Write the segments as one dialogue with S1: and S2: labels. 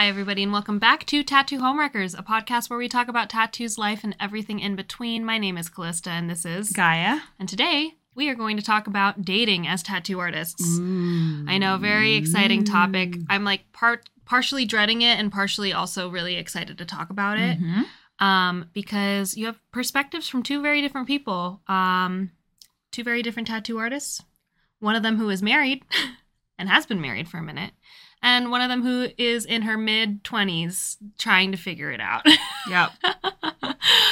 S1: Hi, everybody, and welcome back to Tattoo Homewreckers, a podcast where we talk about tattoos, life, and everything in between. My name is Callista, and this is
S2: Gaia.
S1: And today we are going to talk about dating as tattoo artists. I know, very exciting topic. I'm like part partially dreading it and partially also really excited to talk about it
S2: Mhm.
S1: um, because you have perspectives from two very different people, um, two very different tattoo artists. One of them who is married and has been married for a minute, and one of them who is in her mid 20s trying to figure it out.
S2: Yep.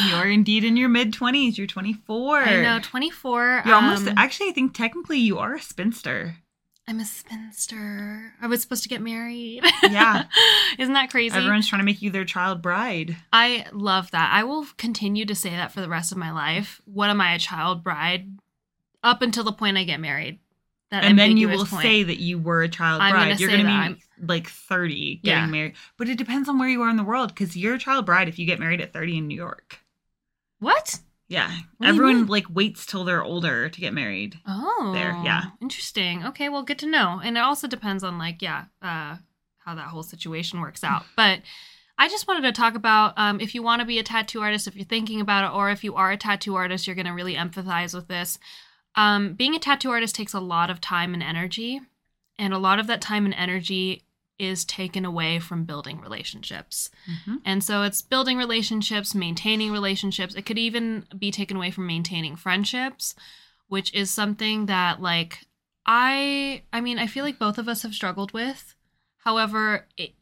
S2: You're indeed in your mid 20s. You're 24.
S1: I know, 24.
S2: You're almost,
S1: um,
S2: actually, I think technically you are a spinster.
S1: I'm a spinster. I was supposed to get married.
S2: Yeah.
S1: Isn't that crazy?
S2: Everyone's trying to make you their child bride.
S1: I love that. I will continue to say that for the rest of my life. What am I, a child bride? Up until the point I get married. That
S2: and then you will
S1: point.
S2: say that you were a child
S1: I'm gonna
S2: bride. You're going to be like 30 getting
S1: Yeah.
S2: married. But it depends on where you are in the world because you're a child bride if you get married at 30 in New York.
S1: What?
S2: Yeah.
S1: What
S2: Everyone like waits till they're older to get married.
S1: Oh,
S2: There, yeah.
S1: Interesting. Okay, well, good to know. And it also depends on like, yeah, uh, how that whole situation works out. But I just wanted to talk about um, if you want to be a tattoo artist, if you're thinking about it, or if you are a tattoo artist, you're going to really empathize with this. Um, being a tattoo artist takes a lot of time and energy, and a lot of that time and energy is taken away from building relationships.
S2: Mhm.
S1: And so it's building relationships, maintaining relationships. It could even be taken away from maintaining friendships, which is something that like I I mean, I feel like both of us have struggled with. However, it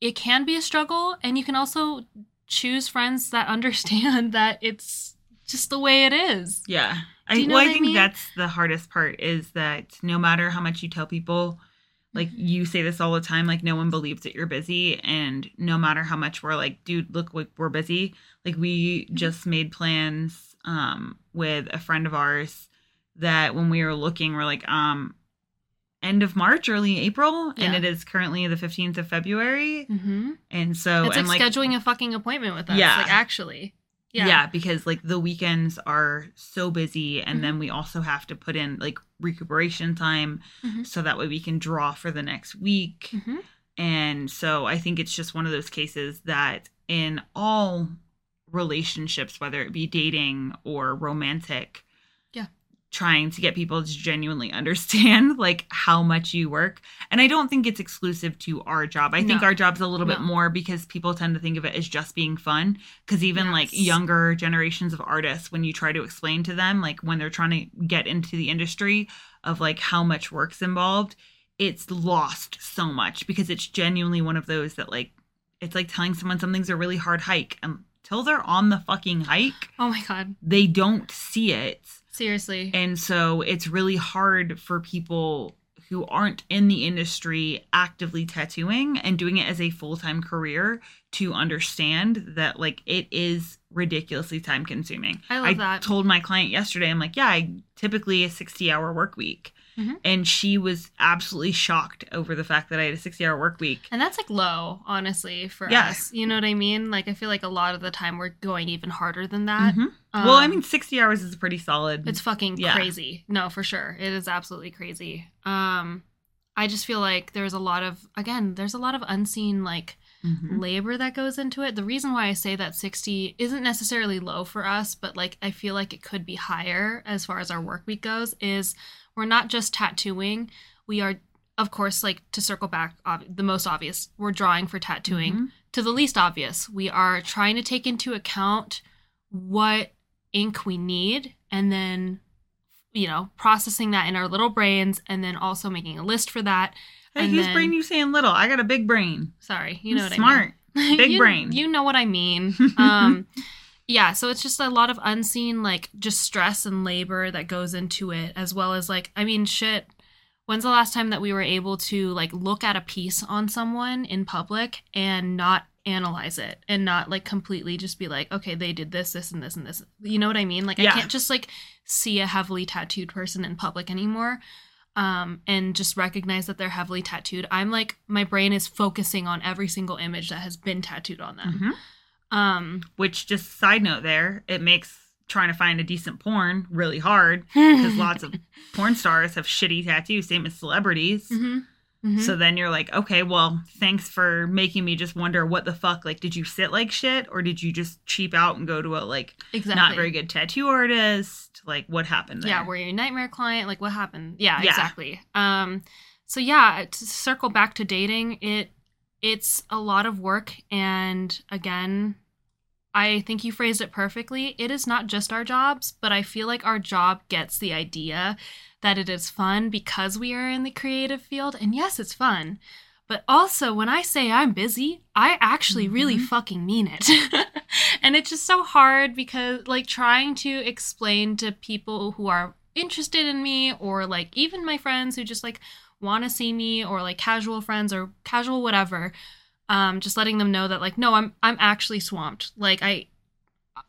S1: it can be a struggle and you can also choose friends that understand that it's just the way it is.
S2: Yeah. I,
S1: you know
S2: well, I
S1: I
S2: think
S1: mean?
S2: that's the hardest part is that no matter how much you tell people, like
S1: Mhm.
S2: you say this all the time, like no one believes that you're busy. And no matter how much we're like, dude, look, like we're busy. Like we
S1: Mm-hmm.
S2: just made plans um, with a friend of ours that when we were looking, we're like, um, end of March, early April. And it is currently the 15th of February.
S1: Mm-hmm.
S2: And so,
S1: it's like,
S2: and like,
S1: scheduling a fucking appointment with us.
S2: Yeah.
S1: Like actually.
S2: Yeah.
S1: Yeah.
S2: because like the weekends are so busy and
S1: Mhm.
S2: then we also have to put in like recuperation time
S1: Mhm.
S2: so that way we can draw for the next week
S1: Mhm.
S2: and so i think it's just one of those cases that in all relationships whether it be dating or romantic. Trying to get people to genuinely understand like how much you work. And i don't think it's exclusive to our job. I think our job's a little bit more because people tend to think of it as just being fun. Because even like younger generations of artists when you try to explain to them like when they're trying to get into the industry of like how much work's involved it's lost so much because it's genuinely one of those that like it's like telling someone something's a really hard hike. Until they're on the fucking hike
S1: Oh my god.
S2: they don't see it
S1: Seriously.
S2: and so it's really hard for people who aren't in the industry actively tattooing and doing it as a full-time career to understand that like it is ridiculously time consuming.
S1: I love that.
S2: told my client yesterday I'm like, "Yeah, I typically a 60-hour work week."
S1: Mhm.
S2: And she was absolutely shocked over the fact that I had a 60-hour work week.
S1: And that's like low, honestly, for
S2: Yeah.
S1: us. You know what I mean? Like I feel like a lot of the time we're going even harder than that.
S2: Mhm. well, I
S1: Um,
S2: mean 60 hours is pretty solid.
S1: it's fucking
S2: Yeah.
S1: crazy. No, for sure. It is absolutely crazy. Um I just feel like there's a lot of again, there's a lot of unseen like
S2: Mhm.
S1: labor that goes into it. The reason why I say that 60 isn't necessarily low for us, but like I feel like it could be higher as far as our work week goes is we're not just tattooing. We are of course like to circle back ob- the most obvious, we're drawing for tattooing
S2: Mhm.
S1: to the least obvious. We are trying to take into account what ink we need and then you know, processing that in our little brains and then also making a list for that.
S2: Hey,
S1: and
S2: whose brain you saying little? I got a big brain.
S1: Sorry, you know
S2: I'm
S1: what
S2: smart.
S1: I mean.
S2: Big
S1: You-
S2: brain.
S1: You know what I mean. Um yeah, so it's just a lot of unseen like just stress and labor that goes into it as well as like I mean shit when's the last time that we were able to like look at a piece on someone in public and not analyze it and not like completely just be like okay they did this this and this and this you know what i mean like
S2: Yeah.
S1: i can't just like see a heavily tattooed person in public anymore um and just recognize that they're heavily tattooed i'm like my brain is focusing on every single image that has been tattooed on them
S2: Mhm.
S1: um
S2: Which, just side note there, it makes trying to find a decent porn really hard because lots of porn stars have shitty tattoos, same as celebrities.
S1: hmm
S2: So then you're like, okay, well, thanks for making me just wonder what the fuck. Like, did you sit like shit, or did you just cheap out and go to a like
S1: exactly.
S2: not very good tattoo artist? Like, what happened there?
S1: Yeah, were you a nightmare client? Like what happened? Yeah,
S2: Yeah.
S1: exactly. Um so yeah, to circle back to dating, it it's a lot of work and again, I think you phrased it perfectly. It is not just our jobs, but I feel like our job gets the idea that it is fun because we are in the creative field. And yes, it's fun. But also, when I say I'm busy, I actually really
S2: Mhm.
S1: fucking mean it. and it's just so hard because, like, trying to explain to people who are interested in me, or like even my friends who just like want to see me, or like casual friends or casual whatever, um, just letting them know that like, no, I'm I'm actually swamped. Like, I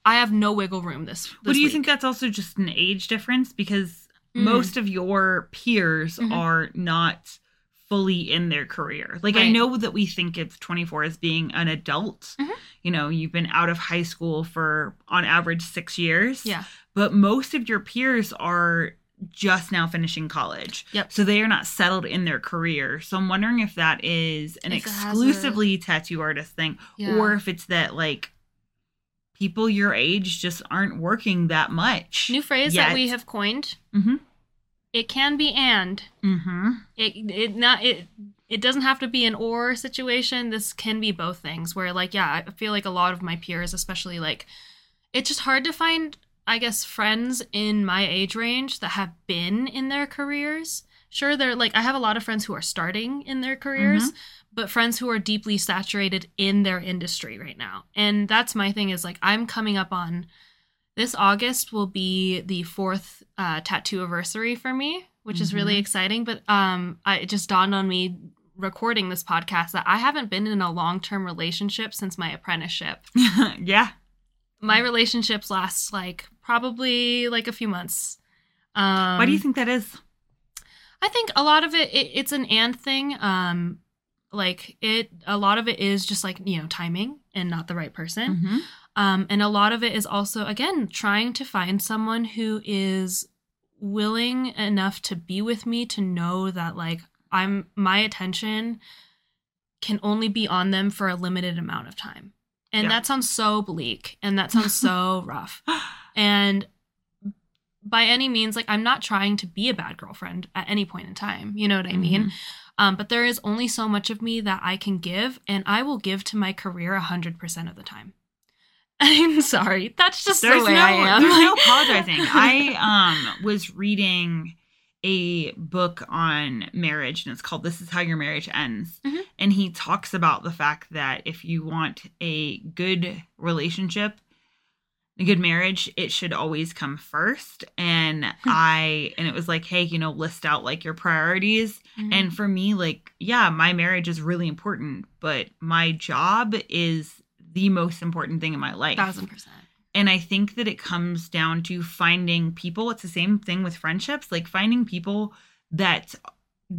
S1: I have no wiggle room this.
S2: But
S1: this
S2: do you
S1: week.
S2: think that's also just an age difference? Because
S1: Mm.
S2: most of your peers
S1: Mhm.
S2: are not fully in their career. Like I know that we think of 24 as being an adult.
S1: Mhm.
S2: You know, you've been out of high school for on average 6 years.
S1: Yeah.
S2: But most of your peers are just now finishing college.
S1: Yep.
S2: So they are not settled in their career. So I'm wondering if that is an
S1: If has a-
S2: exclusively tattoo artist thing
S1: Yeah.
S2: or if it's that like people your age just aren't working that much.
S1: New phrase that we have coined.
S2: Mhm.
S1: It can be and.
S2: Mm-hmm.
S1: It it not it it doesn't have to be an or situation. This can be both things. Where like yeah, I feel like a lot of my peers, especially like, it's just hard to find. I guess friends in my age range that have been in their careers. Sure, they're like I have a lot of friends who are starting in their careers, but friends who are deeply saturated in their industry right now. And that's my thing is like I'm coming up on this August will be the fourth uh, tattoo anniversary for me, which is really
S2: Mhm.
S1: exciting. But um, I, it just dawned on me recording this podcast that I haven't been in a long term relationship since my apprenticeship.
S2: yeah.
S1: My relationships last like probably like a few months. Um,
S2: Why do you think that is?
S1: I think a lot of it, it it's an and thing. Um, like it, a lot of it is just like you know timing and not the right person.
S2: Mhm.
S1: Um, and a lot of it is also again trying to find someone who is willing enough to be with me to know that like I'm my attention can only be on them for a limited amount of time. And
S2: Yeah.
S1: that sounds so bleak and that sounds so rough. And by any means, like I'm not trying to be a bad girlfriend at any point in time. You know what I mean?
S2: Mhm.
S1: Um, but there is only so much of me that I can give, and I will give to my career hundred percent of the time. I'm sorry, that's just
S2: There's
S1: the way
S2: no,
S1: I am.
S2: there's no apologizing. I um was reading a book on marriage and it's called This is How Your Marriage Ends.
S1: Mhm.
S2: And he talks about the fact that if you want a good relationship, a good marriage, it should always come first. And I and it was like, hey, you know, list out like your priorities.
S1: Mhm.
S2: And for me, like, yeah, my marriage is really important, but my job is the most important thing in my life.
S1: thousand percent.
S2: And I think that it comes down to finding people. It's the same thing with friendships, like finding people that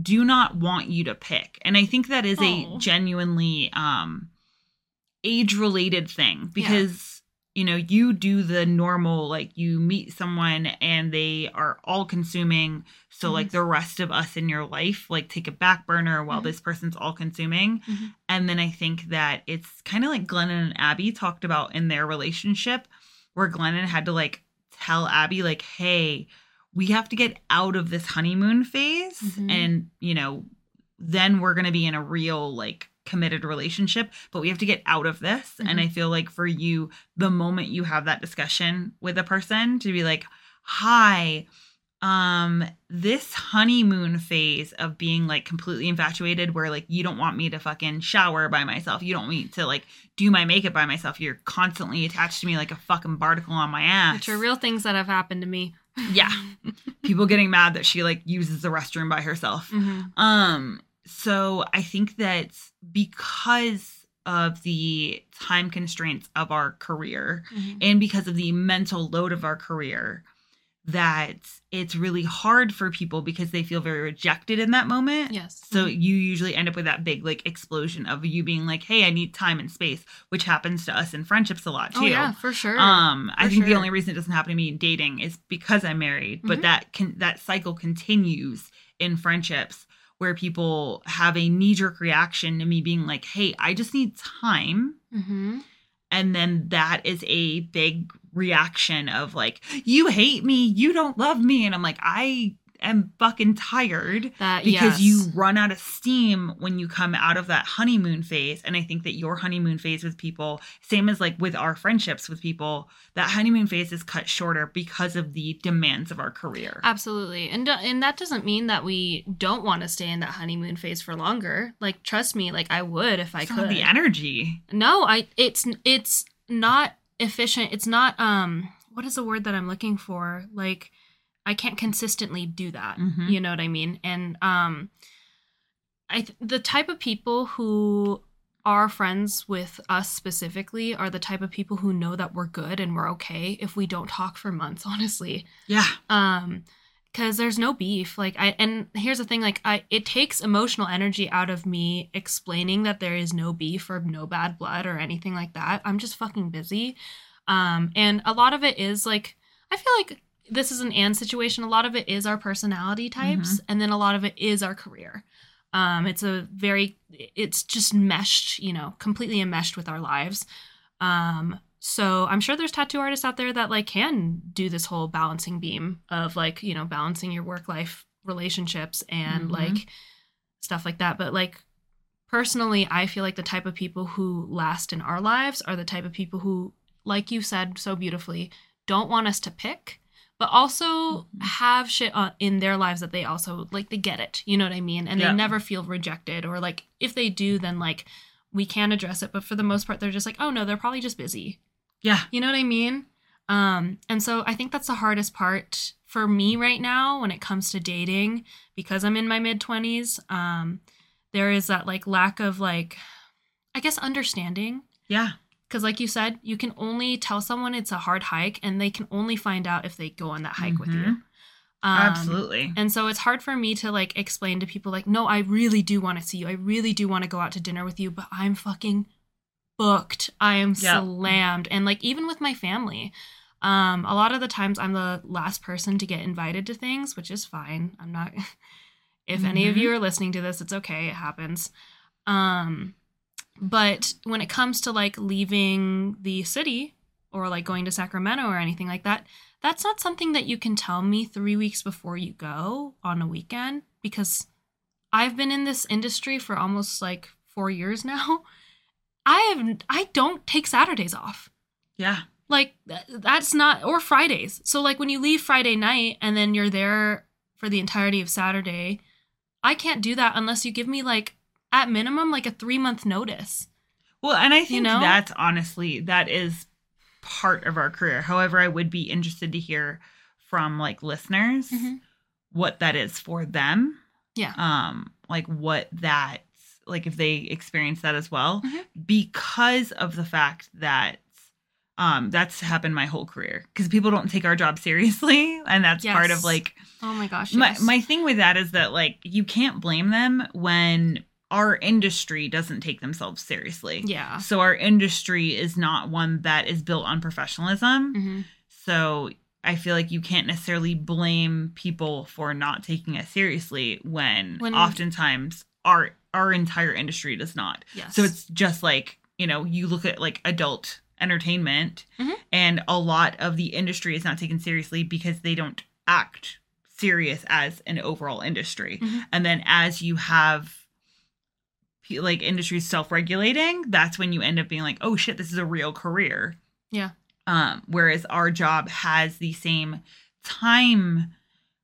S2: do not want you to pick. And I think that is
S1: Oh.
S2: a genuinely um age related thing because you know, you do the normal like you meet someone and they are all consuming so like
S1: Mhm.
S2: the rest of us in your life like take a back burner while
S1: Mhm.
S2: this person's all consuming.
S1: Mhm.
S2: And then I think that it's kind of like Glennon and Abby talked about in their relationship, where Glennon had to like tell Abby, like, hey, we have to get out of this honeymoon phase.
S1: Mhm.
S2: And, you know, then we're going to be in a real, like, committed relationship, but we have to get out of this. And
S1: Mhm.
S2: I feel like for you, the moment you have that discussion with a person to be like, hi, um this honeymoon phase of being like completely infatuated where like you don't want me to fucking shower by myself you don't want me to like do my makeup by myself you're constantly attached to me like a fucking barnacle on my ass
S1: Which are real things that have happened to me.
S2: yeah people getting mad that she like uses the restroom by herself
S1: Mhm.
S2: um so i think that because of the time constraints of our career
S1: Mhm.
S2: and because of the mental load of our career that it's really hard for people because they feel very rejected in that moment
S1: Yes.
S2: so
S1: Mhm.
S2: you usually end up with that big like explosion of you being like hey i need time and space which happens to us in friendships a lot too
S1: oh yeah, for sure.
S2: um i
S1: For
S2: think the only reason it doesn't happen to me in dating is because i'm married but
S1: Mhm.
S2: that can that cycle continues in friendships where people have a knee jerk reaction to me being like, hey, I just need time.
S1: Mm-hmm.
S2: And then that is a big reaction of like, you hate me, you don't love me. And I'm like, I am fucking tired
S1: That
S2: because
S1: yes.
S2: you run out of steam when you come out of that honeymoon phase and i think that your honeymoon phase with people same as like with our friendships with people that honeymoon phase is cut shorter because of the demands of our career
S1: Absolutely. And and that doesn't mean that we don't want to stay in that honeymoon phase for longer. Like trust me, like I would if I
S2: It's
S1: could.
S2: the energy
S1: no, I it's it's not efficient. It's not um what is the word that I'm looking for? Like I can't consistently do that.
S2: Mhm.
S1: You know what I mean? And um I th- the type of people who are friends with us specifically are the type of people who know that we're good and we're okay if we don't talk for months, honestly
S2: yeah
S1: um because there's no beef like i and here's the thing like i it takes emotional energy out of me explaining that there is no beef or no bad blood or anything like that. I'm just fucking busy. Um and a lot of it is like i feel like this is an and situation. A lot of it is our personality types and then a lot of it is our career. Um it's a very it's just meshed you know completely enmeshed with our lives. Um so i'm sure there's tattoo artists out there that like can do this whole balancing beam of like you know balancing your work life relationships and
S2: Mhm.
S1: like stuff like that but like personally i feel like the type of people who last in our lives are the type of people who like you said so beautifully don't want us to pick but also
S2: Mhm.
S1: have shit in their lives that they also like they get it you know what i mean and
S2: Yeah.
S1: they never feel rejected or like if they do then like we can address it but for the most part they're just like oh no they're probably just busy
S2: yeah
S1: you know what I mean? Um, and so I think that's the hardest part for me right now when it comes to dating because I'm in my mid 20s. Um, there is that like lack of like, I guess, understanding.
S2: yeah
S1: Because, like you said, you can only tell someone it's a hard hike and they can only find out if they go on that hike with you.
S2: Mhm.
S1: Um,
S2: absolutely
S1: And so it's hard for me to like explain to people like, no, I really do want to see you. I really do want to go out to dinner with you, but I'm fucking booked. I am
S2: Yeah.
S1: slammed. And like even with my family, um, a lot of the times I'm the last person to get invited to things, which is fine. I'm not if any of
S2: Mhm.
S1: you are listening to this, it's okay. It happens. Um, but when it comes to like leaving the city or like going to Sacramento or anything like that, that's not something that you can tell me three weeks before you go on a weekend because I've been in this industry for almost like four years now. I have I don't take Saturdays off.
S2: yeah
S1: Like that's not or Fridays. So like when you leave Friday night and then you're there for the entirety of Saturday, I can't do that unless you give me like at minimum like a 3 month notice.
S2: Well, and I think
S1: know?
S2: that's honestly that is part of our career. However, I would be interested to hear from like listeners
S1: Mhm.
S2: what that is for them.
S1: Yeah.
S2: Um like what that like if they experience that as well
S1: Mhm.
S2: because of the fact that um that's happened my whole career because people don't take our job seriously and that's part of like
S1: Oh my gosh.
S2: my
S1: yes.
S2: my thing with that is that like you can't blame them when our industry doesn't take themselves seriously.
S1: Yeah.
S2: So our industry is not one that is built on professionalism.
S1: hmm
S2: So I feel like you can't necessarily blame people for not taking us seriously when,
S1: When-
S2: oftentimes our our entire industry does not.
S1: Yes.
S2: So it's just like, you know, you look at like adult entertainment
S1: Mhm.
S2: and a lot of the industry is not taken seriously because they don't act serious as an overall industry.
S1: Mhm.
S2: And then as you have like industries self-regulating, that's when you end up being like, "Oh shit, this is a real career."
S1: Yeah.
S2: Um whereas our job has the same time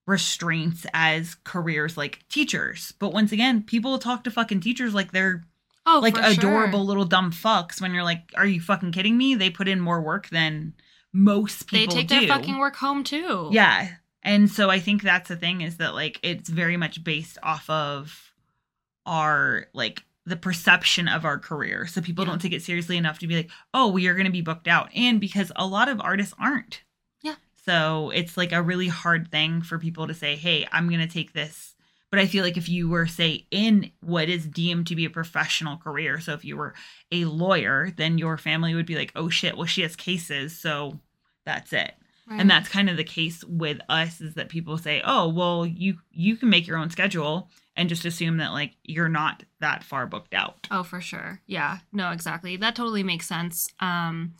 S2: restraints as careers like teachers. But once again, people talk to fucking teachers like they're
S1: oh,
S2: like adorable
S1: Sure.
S2: little dumb fucks when you're like, are you fucking kidding me? They put in more work than most people.
S1: They take
S2: do.
S1: their fucking work home too.
S2: Yeah. And so I think that's the thing is that like it's very much based off of our like the perception of our career. So people
S1: Yeah.
S2: don't take it seriously enough to be like, "Oh, we are going to be booked out." And because a lot of artists aren't. So it's like a really hard thing for people to say, "Hey, I'm going to take this." But I feel like if you were say in what is deemed to be a professional career, so if you were a lawyer, then your family would be like, "Oh shit, well she has cases, so that's it."
S1: Right.
S2: and that's kind of the case with us is that people say oh well you you can make your own schedule and just assume that like you're not that far booked out
S1: Oh, for sure. Yeah. No, exactly. That totally makes sense. Um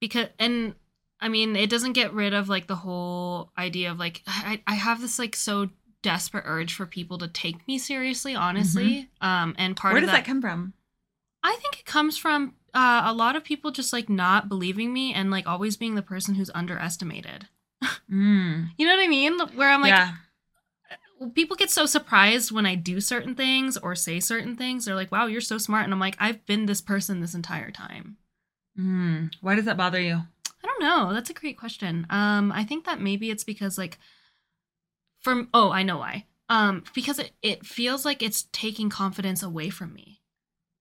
S1: because and I mean, it doesn't get rid of like the whole idea of like I I have this like so desperate urge for people to take me seriously, honestly. Um and part of where
S2: does that come from
S1: I think it comes from uh, a lot of people just like not believing me and like always being the person who's underestimated.
S2: mm.
S1: You know what I mean? Where I'm like
S2: yeah
S1: people get so surprised when I do certain things or say certain things. They're like, "Wow, you're so smart." And I'm like, "I've been this person this entire time."
S2: mm. why does that bother you
S1: I don't know. That's a great question. Um, I think that maybe it's because like, from oh, I know why. Um, because it it feels like it's taking confidence away from me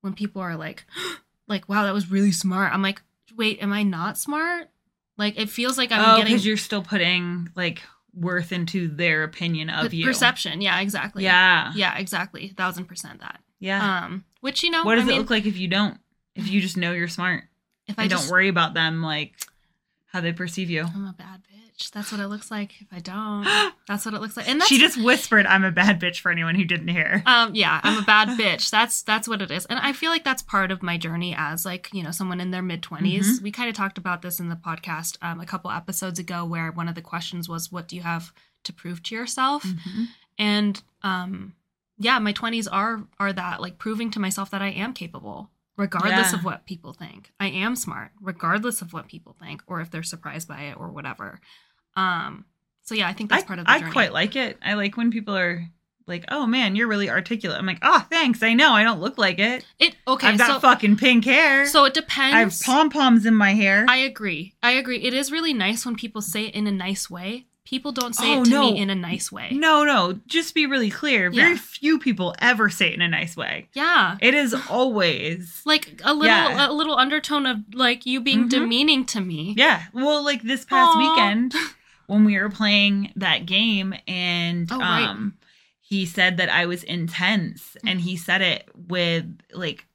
S1: when people are like, like, wow, that was really smart. I'm like, wait, am I not smart? Like, it feels like I'm
S2: oh
S1: getting
S2: because you're still putting like worth into their opinion of you
S1: perception. Yeah, exactly.
S2: yeah
S1: yeah, exactly, thousand percent that.
S2: yeah
S1: Um, which you know,
S2: what does
S1: I
S2: it
S1: mean,
S2: look like if you don't if you just know you're smart
S1: if
S2: and
S1: I
S2: don't
S1: just,
S2: worry about them like how they perceive you
S1: I'm a bad bitch. That's what it looks like if I don't. That's what it looks like, and that's
S2: she just whispered i'm a bad bitch for anyone who didn't hear
S1: um yeah i'm a bad bitch that's that's what it is and i feel like that's part of my journey as like you know someone in their mid 20s
S2: Mhm.
S1: we kind of talked about this in the podcast um, a couple episodes ago where one of the questions was what do you have to prove to yourself
S2: Mhm.
S1: and um yeah my 20s are are that like proving to myself that i am capable regardless
S2: Yeah.
S1: of what people think i am smart regardless of what people think or if they're surprised by it or whatever um so yeah i think that's
S2: I,
S1: part of the
S2: I
S1: journey
S2: quite like it. I like when people are like, "Oh man, you're really articulate." I'm like, "Oh, thanks. I know I don't look like it.
S1: it okay
S2: I've got
S1: so
S2: fucking pink hair.
S1: so it depends.
S2: I have pom poms in my hair."
S1: I agree. I agree. It is really nice when people say it in a nice way. People don't say
S2: Oh,
S1: it to
S2: no.
S1: me in a nice way.
S2: no, no. Just be really clear. Very
S1: Yeah.
S2: few people ever say it in a nice way.
S1: Yeah.
S2: It is always.
S1: Like a little
S2: Yeah.
S1: a little undertone of like you being
S2: Mhm.
S1: demeaning to me.
S2: Yeah. Well, like this past
S1: Aw.
S2: weekend when we were playing that game and
S1: Oh, right.
S2: um he said that I was intense and he said it with like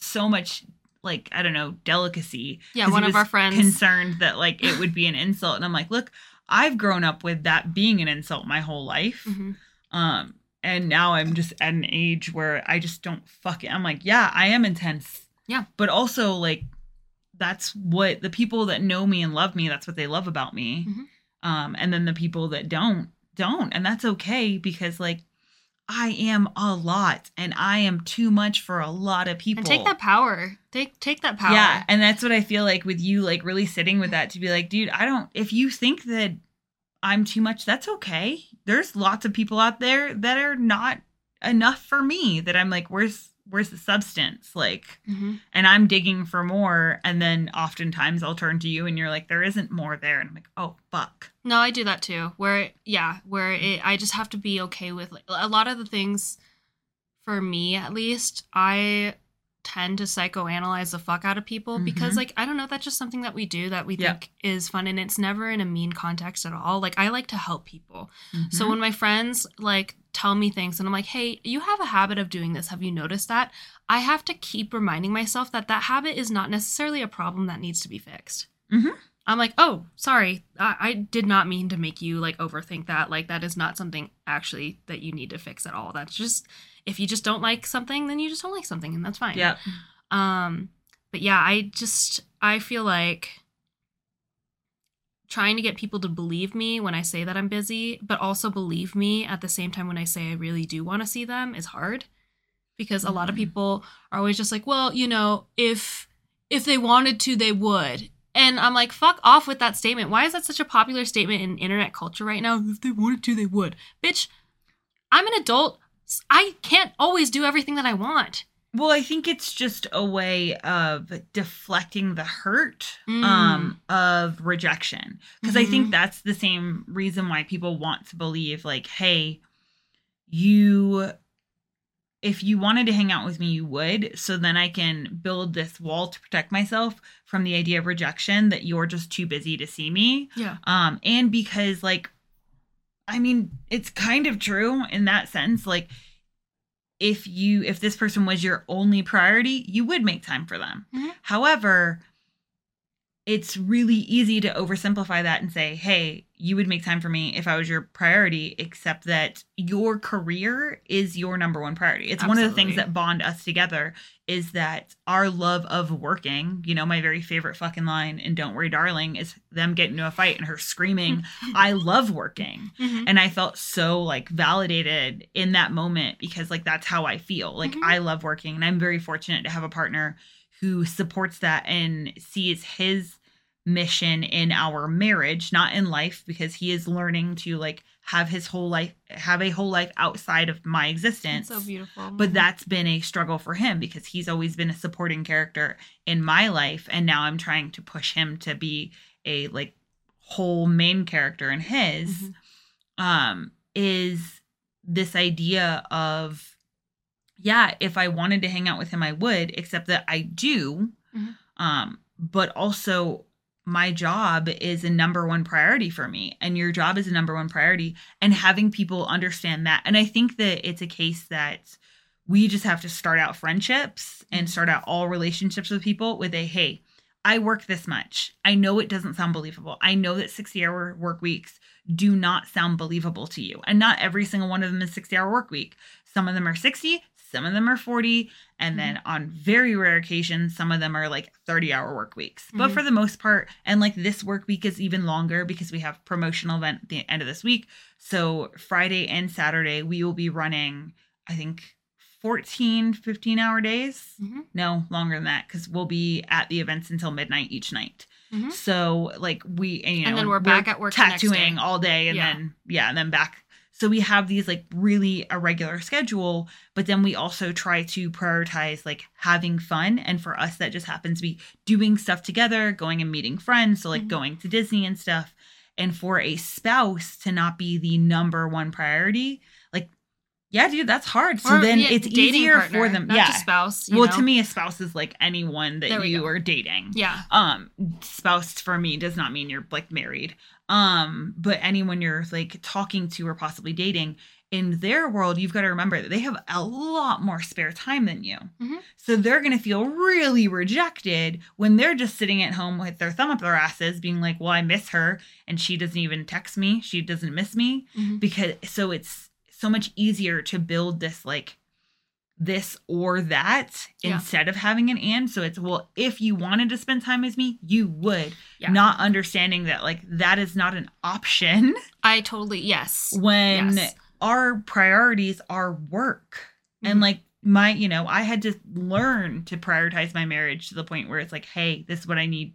S2: so much like I don't know, delicacy.
S1: Yeah, one of our friends
S2: concerned that like it would be an insult and I'm like, "Look, I've grown up with that being an insult my whole life."
S1: Mhm.
S2: Um and now I'm just at an age where I just don't fuck it. I'm like, yeah, I am intense.
S1: Yeah.
S2: But also like that's what the people that know me and love me, that's what they love about me.
S1: Mhm.
S2: Um and then the people that don't don't and that's okay because like I am a lot and I am too much for a lot of people.
S1: And take that power. Take take that power.
S2: Yeah, and that's what I feel like with you, like really sitting with that to be like, dude, I don't. If you think that I'm too much, that's okay. There's lots of people out there that are not enough for me. That I'm like, where's where's the substance? Like,
S1: Mhm.
S2: and I'm digging for more, and then oftentimes I'll turn to you, and you're like, there isn't more there, and I'm like, oh fuck.
S1: No, I do that too. Where yeah, where it, I just have to be okay with like, a lot of the things. For me, at least, I tend to psychoanalyze the fuck out of people because,
S2: Mhm.
S1: like, I don't know, that's just something that we do that we
S2: Yeah.
S1: think is fun, and it's never in a mean context at all. Like, I like to help people, so
S2: Mhm.
S1: when my friends like tell me things, and I'm like, "Hey, you have a habit of doing this. Have you noticed that?" I have to keep reminding myself that that habit is not necessarily a problem that needs to be fixed.
S2: Mhm.
S1: I'm like, oh, sorry. I-, I did not mean to make you like overthink that. Like, that is not something actually that you need to fix at all. That's just, if you just don't like something, then you just don't like something, and that's fine.
S2: yeah,
S1: Um, but yeah, I just, I feel like trying to get people to believe me when I say that I'm busy, but also believe me at the same time when I say I really do want to see them is hard because a lot of
S2: Mhm.
S1: people are always just like, well, you know, if if they wanted to, they would. And I'm like, fuck off with that statement. Why is that such a popular statement in internet culture right now? If they wanted to, they would. Bitch, I'm an adult. I can't always do everything that I want.
S2: Well, I think it's just a way of deflecting the hurt
S1: Mm.
S2: um of rejection because I think
S1: Mhm.
S2: that's the same reason why people want to believe like hey you if you wanted to hang out with me you would so then I can build this wall to protect myself from the idea of rejection that you're just too busy to see me
S1: Yeah.
S2: um and because like i mean it's kind of true in that sense like if you if this person was your only priority you would make time for them
S1: Mhm.
S2: however it's really easy to oversimplify that and say, hey, you would make time for me if I was your priority, except that your career is your number one priority. It's one of the things that bond us together is that our love of working, you know, my very favorite fucking line in Don't Worry Darling is them getting into a fight and her screaming, I love working.
S1: Mhm.
S2: And I felt so like validated in that moment because like that's how I feel. Like
S1: Mhm.
S2: I love working and I'm very fortunate to have a partner who supports that and sees his mission in our marriage, not in life because he is learning to like have his whole life have a whole life outside of my existence.
S1: It's so beautiful.
S2: But
S1: Mhm.
S2: that's been a struggle for him because he's always been a supporting character in my life and now I'm trying to push him to be a like whole main character in his
S1: Mhm.
S2: um is this idea of yeah if i wanted to hang out with him i would except that i do
S1: Mhm.
S2: um but also my job is a number one priority for me and your job is a number one priority and having people understand that and i think that it's a case that we just have to start out friendships and
S1: Mhm.
S2: start out all relationships with people with a hey i work this much i know it doesn't sound believable i know that 60 hour work weeks do not sound believable to you. And not every single one of them is 60 hour work week. Some of them are 60, some of them are 40, and then on very rare occasions, some of them are like 30 hour work weeks. But
S1: Mhm.
S2: for the most part, and like this work week is even longer because we have promotional event at the end of this week. So Friday and Saturday, we will be running, I think, 14, 15 hour days.
S1: Mhm.
S2: No, longer than that, because we'll be at the events until midnight each night.
S1: Mhm.
S2: So like we and, you know
S1: And then we're back at work
S2: tattooing all day and
S1: Yeah.
S2: then yeah, and then back. So we have these like really irregular schedule, but then we also try to prioritize like having fun. And for us, that just happens to be doing stuff together, going and meeting friends. So like
S1: Mhm.
S2: going to Disney and stuff. And for a spouse to not be the number one priority, yeah, dude, that's hard. So
S1: Or,
S2: then
S1: yeah,
S2: it's easier
S1: partner,
S2: for them.
S1: not
S2: yeah.
S1: spouse. you
S2: Well,
S1: know?
S2: to me, a spouse is like anyone that you
S1: go.
S2: are dating
S1: yeah.
S2: um spouse for me does not mean you're like married um but anyone you're like talking to or possibly dating in their world you've got to remember that they have a lot more spare time than you
S1: Mhm.
S2: so they're going to feel really rejected when they're just sitting at home with their thumb up their asses being like well i miss her and she doesn't even text me she doesn't miss me
S1: Mhm.
S2: because so it's so much easier to build this like this or that
S1: Yeah.
S2: instead of having an and so it's well if you wanted to spend time with me you would
S1: Yeah.
S2: not understanding that like that is not an option
S1: I totally yes.
S2: when
S1: Yes.
S2: our priorities are work
S1: Mhm.
S2: and like my you know i had to learn to prioritize my marriage to the point where it's like hey this is what i need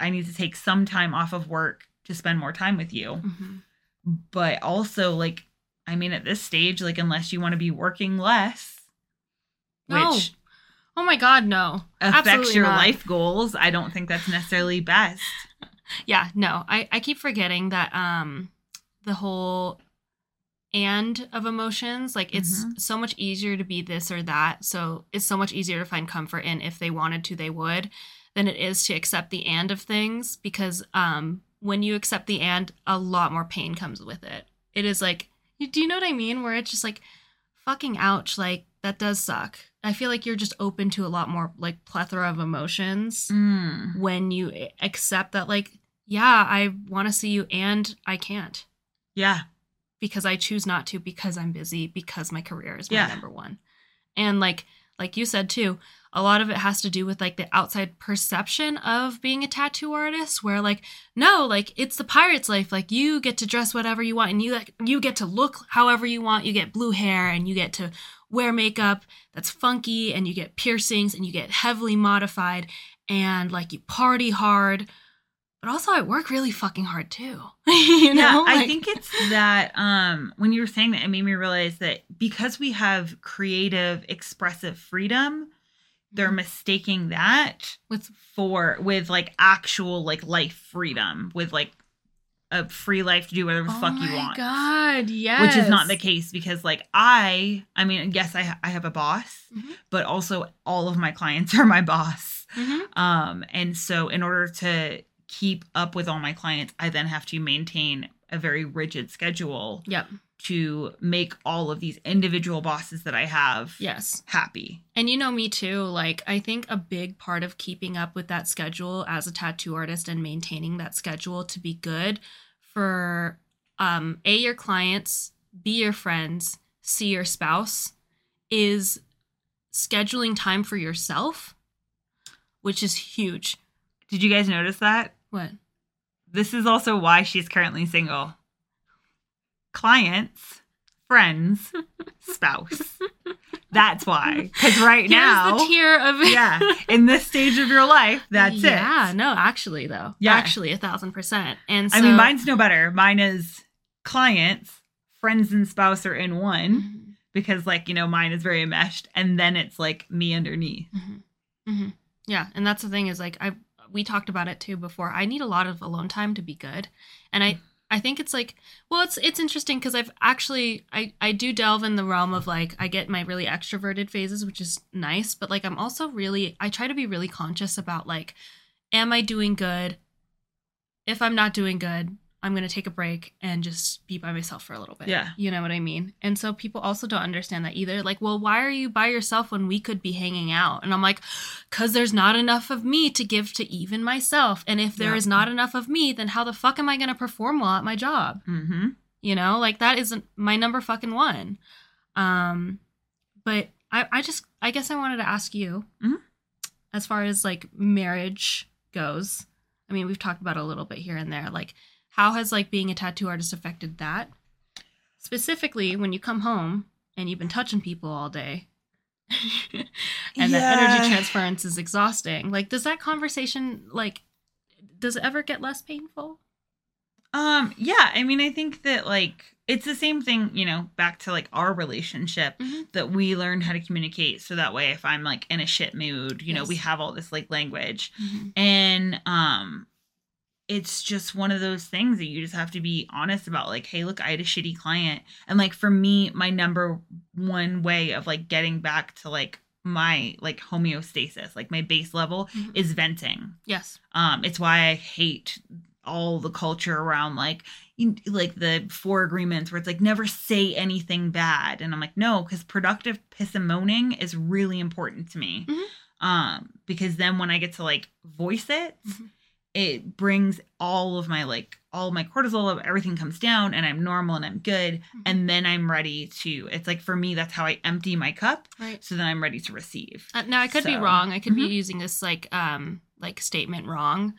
S2: i need to take some time off of work to spend more time with you
S1: Mhm.
S2: but also like i mean at this stage like unless you want to be working less
S1: No.
S2: which
S1: Oh my God, no.
S2: affects
S1: Absolutely
S2: your
S1: not.
S2: life goals i don't think that's necessarily best
S1: Yeah, no. I, I keep forgetting that um the whole and of emotions, like it's
S2: Mhm.
S1: so much easier to be this or that. So it's so much easier to find comfort in if they wanted to, they would, than it is to accept the and of things because um when you accept the and, a lot more pain comes with it. It is like do you know what I mean? Where it's just like fucking ouch, like that does suck. I feel like you're just open to a lot more like plethora of emotions
S2: Mm.
S1: when you accept that like yeah i want to see you and i can't
S2: yeah
S1: because i choose not to because i'm busy because my career is my
S2: Yeah.
S1: number one and like like you said too a lot of it has to do with like the outside perception of being a tattoo artist where like no like it's the pirate's life like you get to dress whatever you want and you like you get to look however you want you get blue hair and you get to wear makeup that's funky and you get piercings and you get heavily modified and like you party hard but also I work really fucking hard too. you know?
S2: yeah, I think it's that um when you were saying that it made me realize that because we have creative expressive freedom, they're
S1: Mhm.
S2: mistaking that
S1: with
S2: for with like actual like life freedom, with like a free life to do whatever the
S1: oh
S2: fuck you want.
S1: God, yes.
S2: Which is not the case because like I I mean, yes, I ha- I have a boss,
S1: Mhm.
S2: but also all of my clients are my boss.
S1: Mhm.
S2: Um, and so in order to keep up with all my clients, I then have to maintain a very rigid schedule
S1: Yep.
S2: To make all of these individual bosses that I have
S1: Yes.
S2: happy.
S1: And you know me too. Like, I think a big part of keeping up with that schedule as a tattoo artist and maintaining that schedule to be good for um, A, your clients, B, your friends, C, your spouse is scheduling time for yourself, which is huge.
S2: Did you guys notice that?
S1: What?
S2: This is also why she's currently single. Clients, friends, spouse. That's why. Because right
S1: Here's
S2: now,
S1: the tier of
S2: yeah, in this stage of your life, that's it.
S1: Yeah, no, actually though.
S2: Yeah.
S1: Actually a thousand percent. And so
S2: I mean, mine's no better. Mine is clients, friends, and spouse are in one
S1: Mhm,
S2: because, like, you know, mine is very enmeshed, and then it's like me underneath.
S1: mhm, mhm. Yeah, and that's the thing is like I we talked about it too before. I need a lot of alone time to be good. And I I think it's like well it's it's interesting because I've actually I I do delve in the realm of like I get my really extroverted phases which is nice, but like I'm also really I try to be really conscious about like am I doing good? If I'm not doing good, I'm going to take a break and just be by myself for a little bit.
S2: Yeah.
S1: You know what I mean? And so people also don't understand that either. Like, well, why are you by yourself when we could be hanging out? And I'm like, because there's not enough of me to give to even myself. And if there
S2: Yeah.
S1: is not enough of me, then how the fuck am I going to perform well at my job?
S2: Mm-hmm.
S1: You know, like that isn't my number fucking one. Um, but I, I just, I guess I wanted to ask you,
S2: Mhm.
S1: as far as like marriage goes. I mean, we've talked about it a little bit here and there. Like, how has like being a tattoo artist affected that? Specifically, when you come home and you've been touching people all day, and the energy transference is exhausting. Like, does that conversation like, does it ever get less painful?
S2: Um, yeah, I mean, I think that like it's the same thing, you know, back to like our relationship
S1: Mhm.
S2: that we learned how to communicate so that way if I'm like in a shit mood, you know, we have all this like language. And um it's just one of those things that you just have to be honest about like hey look i had a shitty client and like for me my number one way of like getting back to like my like homeostasis like my base level
S1: Mhm.
S2: is venting
S1: Yes.
S2: um it's why i hate all the culture around like you, like the four agreements where it's like never say anything bad and i'm like no because productive piss and moaning is really important to me
S1: Mhm.
S2: um because then when i get to like voice it
S1: Mhm.
S2: It brings all of my like all my cortisol everything comes down and i'm normal and i'm good
S1: Mhm.
S2: and then i'm ready to it's like for me that's how i empty my cup
S1: Right.
S2: so then i'm ready to receive
S1: Uh, now I could be wrong. I could be
S2: mhm.
S1: using this like um like statement wrong.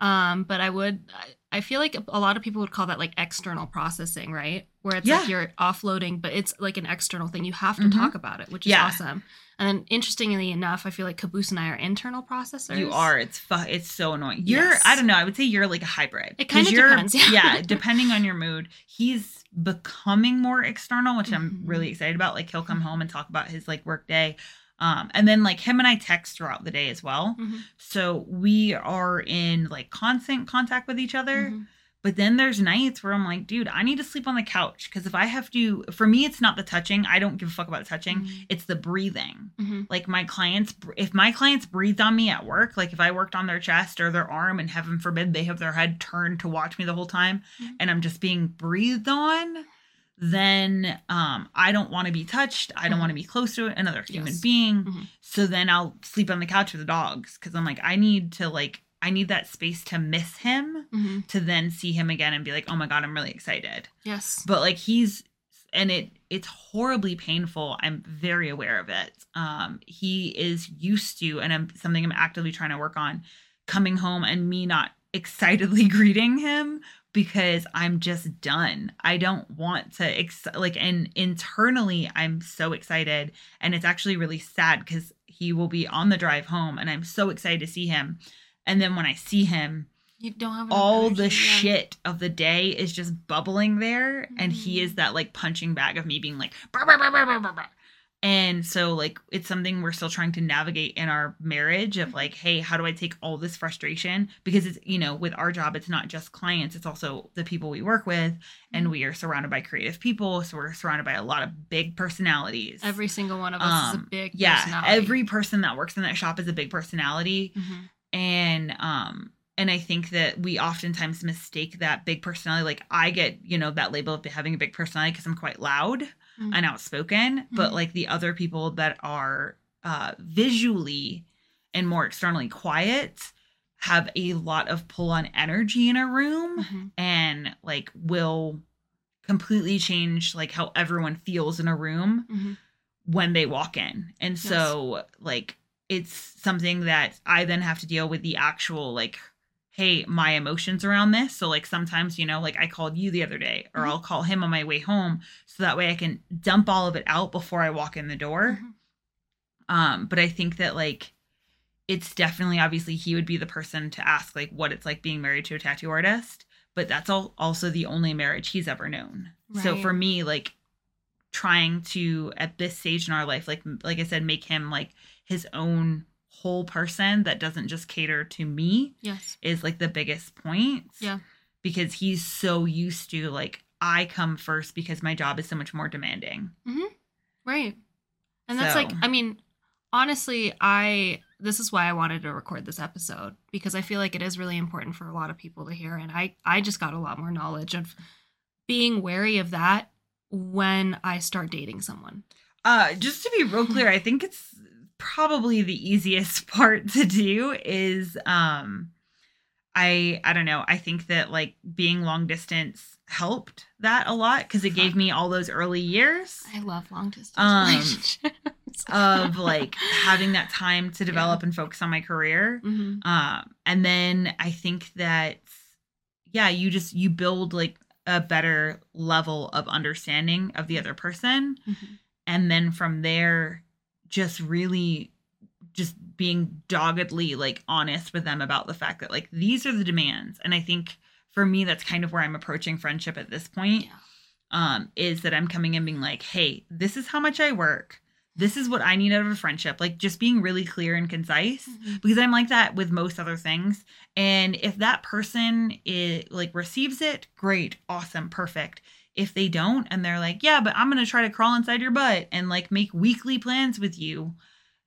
S1: Um, but I would I, feel like a lot of people would call that like external processing, right? Where it's
S2: Yeah.
S1: like you're offloading, but it's like an external thing. You have to
S2: Mhm.
S1: talk about it, which is
S2: Yeah.
S1: awesome. And then interestingly enough, I feel like Caboose and I are internal processors.
S2: You are. It's fu- It's so annoying. You're.
S1: Yes.
S2: I don't know. I would say you're like a hybrid.
S1: It
S2: kind of
S1: depends, yeah.
S2: yeah, depending on your mood. He's becoming more external, which I'm
S1: Mhm.
S2: really excited about. Like he'll come home and talk about his like work day, um, and then like him and I text throughout the day as well.
S1: Mhm,
S2: So we are in like constant contact with each other.
S1: mhm.
S2: But then there's nights where I'm like, dude, I need to sleep on the couch because if I have to, for me, it's not the touching. I don't give a fuck about the touching.
S1: Mhm.
S2: It's the breathing
S1: Mhm.
S2: like my clients if my clients breathed on me at work like if i worked on their chest or their arm and heaven forbid they have their head turned to watch me the whole time
S1: Mhm.
S2: and i'm just being breathed on then um i don't want to be touched i don't want to be close to another human
S1: Yes.
S2: being
S1: Mhm.
S2: so then i'll sleep on the couch with the dogs because i'm like i need to like i need that space to miss him
S1: Mhm.
S2: to then see him again and be like oh my god i'm really excited
S1: Yes.
S2: but like he's and it it's horribly painful i'm very aware of it um he is used to and i'm something i'm actively trying to work on coming home and me not excitedly greeting him because i'm just done. I don't want to ex- like and internally i'm so excited and it's actually really sad because he will be on the drive home and i'm so excited to see him. And then when i see him
S1: You don't have
S2: all the
S1: yeah.
S2: shit of the day is just bubbling there and he is mm-hmm. that like punching bag of me being like "Brr, brr, brr, brr, brr, brr, brr." and so like it's something we're still trying to navigate in our marriage of like hey how do i take all this frustration because it's you know with our job it's not just clients it's also the people we work with and
S1: Mhm.
S2: we are surrounded by creative people so we're surrounded by a lot of big personalities
S1: Every single one of us is a
S2: Um,
S1: big
S2: yeah
S1: personality.
S2: every person that works in that shop is a big personality
S1: Mhm.
S2: and um and I think that we oftentimes mistake that big personality. Like I get, you know, that label of having a big personality because I'm quite loud
S1: Mm.
S2: and outspoken. But
S1: Mhm.
S2: like the other people that are uh, visually and more externally quiet have a lot of pull on energy in a room
S1: Mhm.
S2: and like will completely change like how everyone feels in a room
S1: Mhm.
S2: when they walk in. And so like it's something that I then have to deal with the actual like hey, my emotions around this. So like sometimes, you know, like I called you the other day or
S1: Mhm.
S2: I'll call him on my way home so that way I can dump all of it out before I walk in the door.
S1: Mhm.
S2: Um but I think that like it's definitely obviously he would be the person to ask like what it's like being married to a tattoo artist, but that's all also the only marriage he's ever known. So for me like trying to at this stage in our life like like I said make him like his own whole person that doesn't just cater to me
S1: Yes.
S2: is like the biggest point.
S1: Yeah.
S2: Because he's so used to like I come first because my job is so much more demanding. mm-hmm.
S1: Right. And that's like, I mean, honestly, I, this is why I wanted to record this episode because I feel like it is really important for a lot of people to hear. And I, I just got a lot more knowledge of being wary of that when I start dating someone.
S2: Uh just to be real clear, I think it's probably the easiest part to do is um I I don't know. I think that like being long distance helped that a lot because it gave me all those early years
S1: I love long distance
S2: Um,
S1: relationships.
S2: of like having that time to develop and focus on my career.
S1: Mhm.
S2: Um, and then I think that yeah, you just you build like a better level of understanding of the other person,
S1: Mhm.
S2: and then from there, just really just being doggedly like honest with them about the fact that like these are the demands, and I think for me that's kind of where I'm approaching friendship at this point.
S1: Yeah.
S2: Um, is that I'm coming in being like, hey, this is how much I work. This is what I need out of a friendship. Like just being really clear and concise
S1: Mhm.
S2: because I'm like that with most other things. And if that person is like receives it, great, awesome, perfect. If they don't and they're like, yeah, but I'm gonna try to crawl inside your butt and like make weekly plans with you,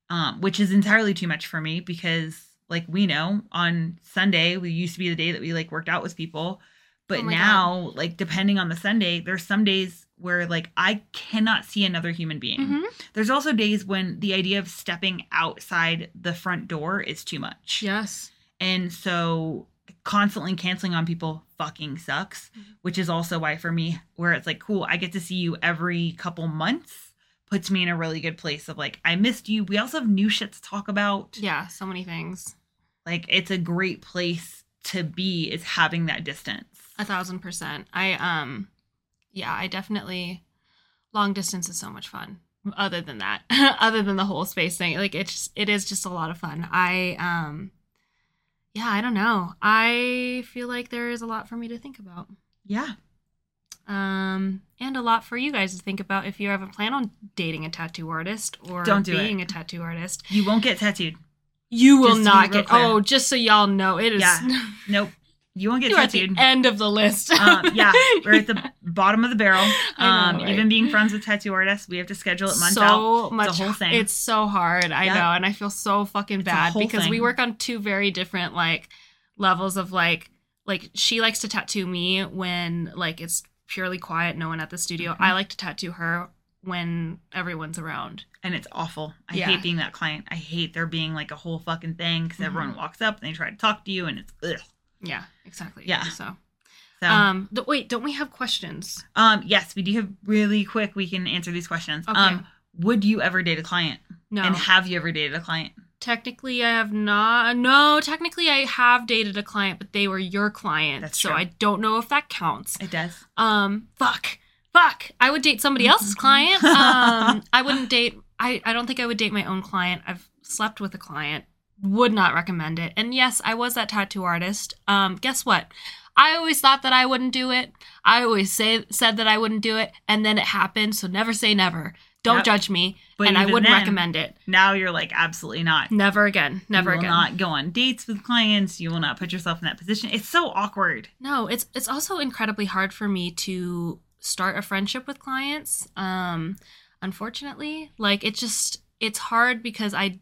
S2: um, which is entirely too much for me because like we know on Sunday we used to be the day that we like worked out with people. But
S1: Oh
S2: now, like depending on the Sunday, there's some days where like I cannot see another human being.
S1: Mhm.
S2: There's also days when the idea of stepping outside the front door is too much.
S1: Yes.
S2: And so constantly canceling on people fucking sucks,
S1: Mhm.
S2: which is also why for me, where it's like, cool, I get to see you every couple months puts me in a really good place of like, I missed you. We also have new shit to talk about.
S1: Yeah. So many things.
S2: Like, it's a great place to be, is having that distance.
S1: A thousand percent. I um yeah, I definitely long distance is so much fun. Other than that. other than the whole space thing. Like it's just, it is just a lot of fun. I um yeah, I don't know. I feel like there is a lot for me to think about.
S2: Yeah.
S1: Um and a lot for you guys to think about if you ever plan on dating a tattoo artist or
S2: Don't do
S1: being
S2: it.
S1: a tattoo artist.
S2: You won't get tattooed.
S1: You will
S2: Just to be
S1: not
S2: real
S1: get
S2: clear.
S1: Oh, just so y'all know, it is
S2: Yeah. Nope. You won't get
S1: You're at the
S2: tattooed.
S1: end of the list.
S2: um, yeah, we're at the bottom of the barrel.
S1: I know,
S2: Um,
S1: right?
S2: Even being friends with tattoo artists, we have to schedule it months
S1: so
S2: out.
S1: much
S2: whole thing.
S1: It's so hard. I
S2: Yeah.
S1: know, and I feel so fucking
S2: It's
S1: bad because we work on two very different like levels of like like she likes to tattoo me when like it's purely quiet, no one at the studio.
S2: Mhm.
S1: I like to tattoo her when everyone's around.
S2: and it's awful. I
S1: Yeah.
S2: hate being that client. I hate there being like a whole fucking thing because everyone
S1: Mhm.
S2: walks up and they try to talk to you and it's ugh.
S1: Yeah, exactly.
S2: Yeah.
S1: So,
S2: So, um,
S1: th- wait, don't we have questions? Um.
S2: yes, we do have really quick. We can answer these questions.
S1: Okay.
S2: Um, would you ever date a client?
S1: No.
S2: And have you ever dated a client?
S1: technically, I have not. No, technically, I have dated a client, but they were your client,
S2: That's
S1: so
S2: true.
S1: I don't know if that counts.
S2: It does.
S1: Um, fuck, fuck. I would date somebody else's client. Um, I wouldn't date. I I don't think I would date my own client. I've slept with a client. Would not recommend it. And yes, I was that tattoo artist. Um, guess what? I always thought that I wouldn't do it. I always say said that I wouldn't do it, and then it happened. So never say never. Don't
S2: Yep.
S1: judge me,
S2: But
S1: and I wouldn't
S2: then,
S1: recommend it.
S2: Now you're like absolutely not.
S1: Never again. Never
S2: you will
S1: again.
S2: not go on dates with clients. You will not put yourself in that position. It's so awkward.
S1: No, it's it's also incredibly hard for me to start a friendship with clients. Um unfortunately, like it just it's hard because I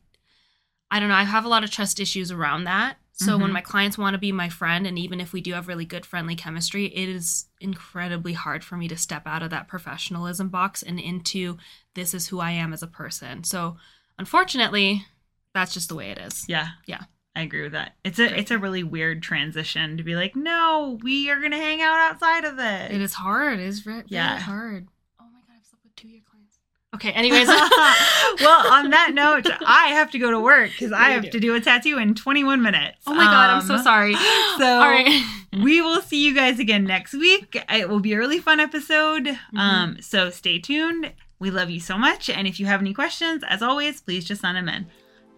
S1: I don't know, I have a lot of trust issues around that. So when
S2: Mhm.
S1: my clients want to be my friend, and even if we do have really good friendly chemistry, it is incredibly hard for me to step out of that professionalism box and into this is who I am as a person. So unfortunately, that's just the way it is.
S2: Yeah.
S1: Yeah.
S2: I agree with that. It's a
S1: Great.
S2: it's a really weird transition to be like, no, we are gonna hang out outside of this.
S1: It is hard. It is very,
S2: Yeah.
S1: hard. Oh my god, I've slept with two of your clients. Okay, anyways.
S2: well, on that note, I have to go to work because I
S1: Yeah,
S2: have
S1: do.
S2: to do a tattoo in 21 minutes.
S1: oh my god, I'm so
S2: Um,
S1: sorry.
S2: So
S1: right.
S2: we will see you guys again next week. It will be a really fun episode.
S1: Mm-hmm.
S2: Um, so stay tuned. We love you so much. And if you have any questions, as always, please just send them in.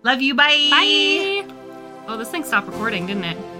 S2: Love you. Bye.
S1: Bye. Oh, this thing stopped recording, didn't it?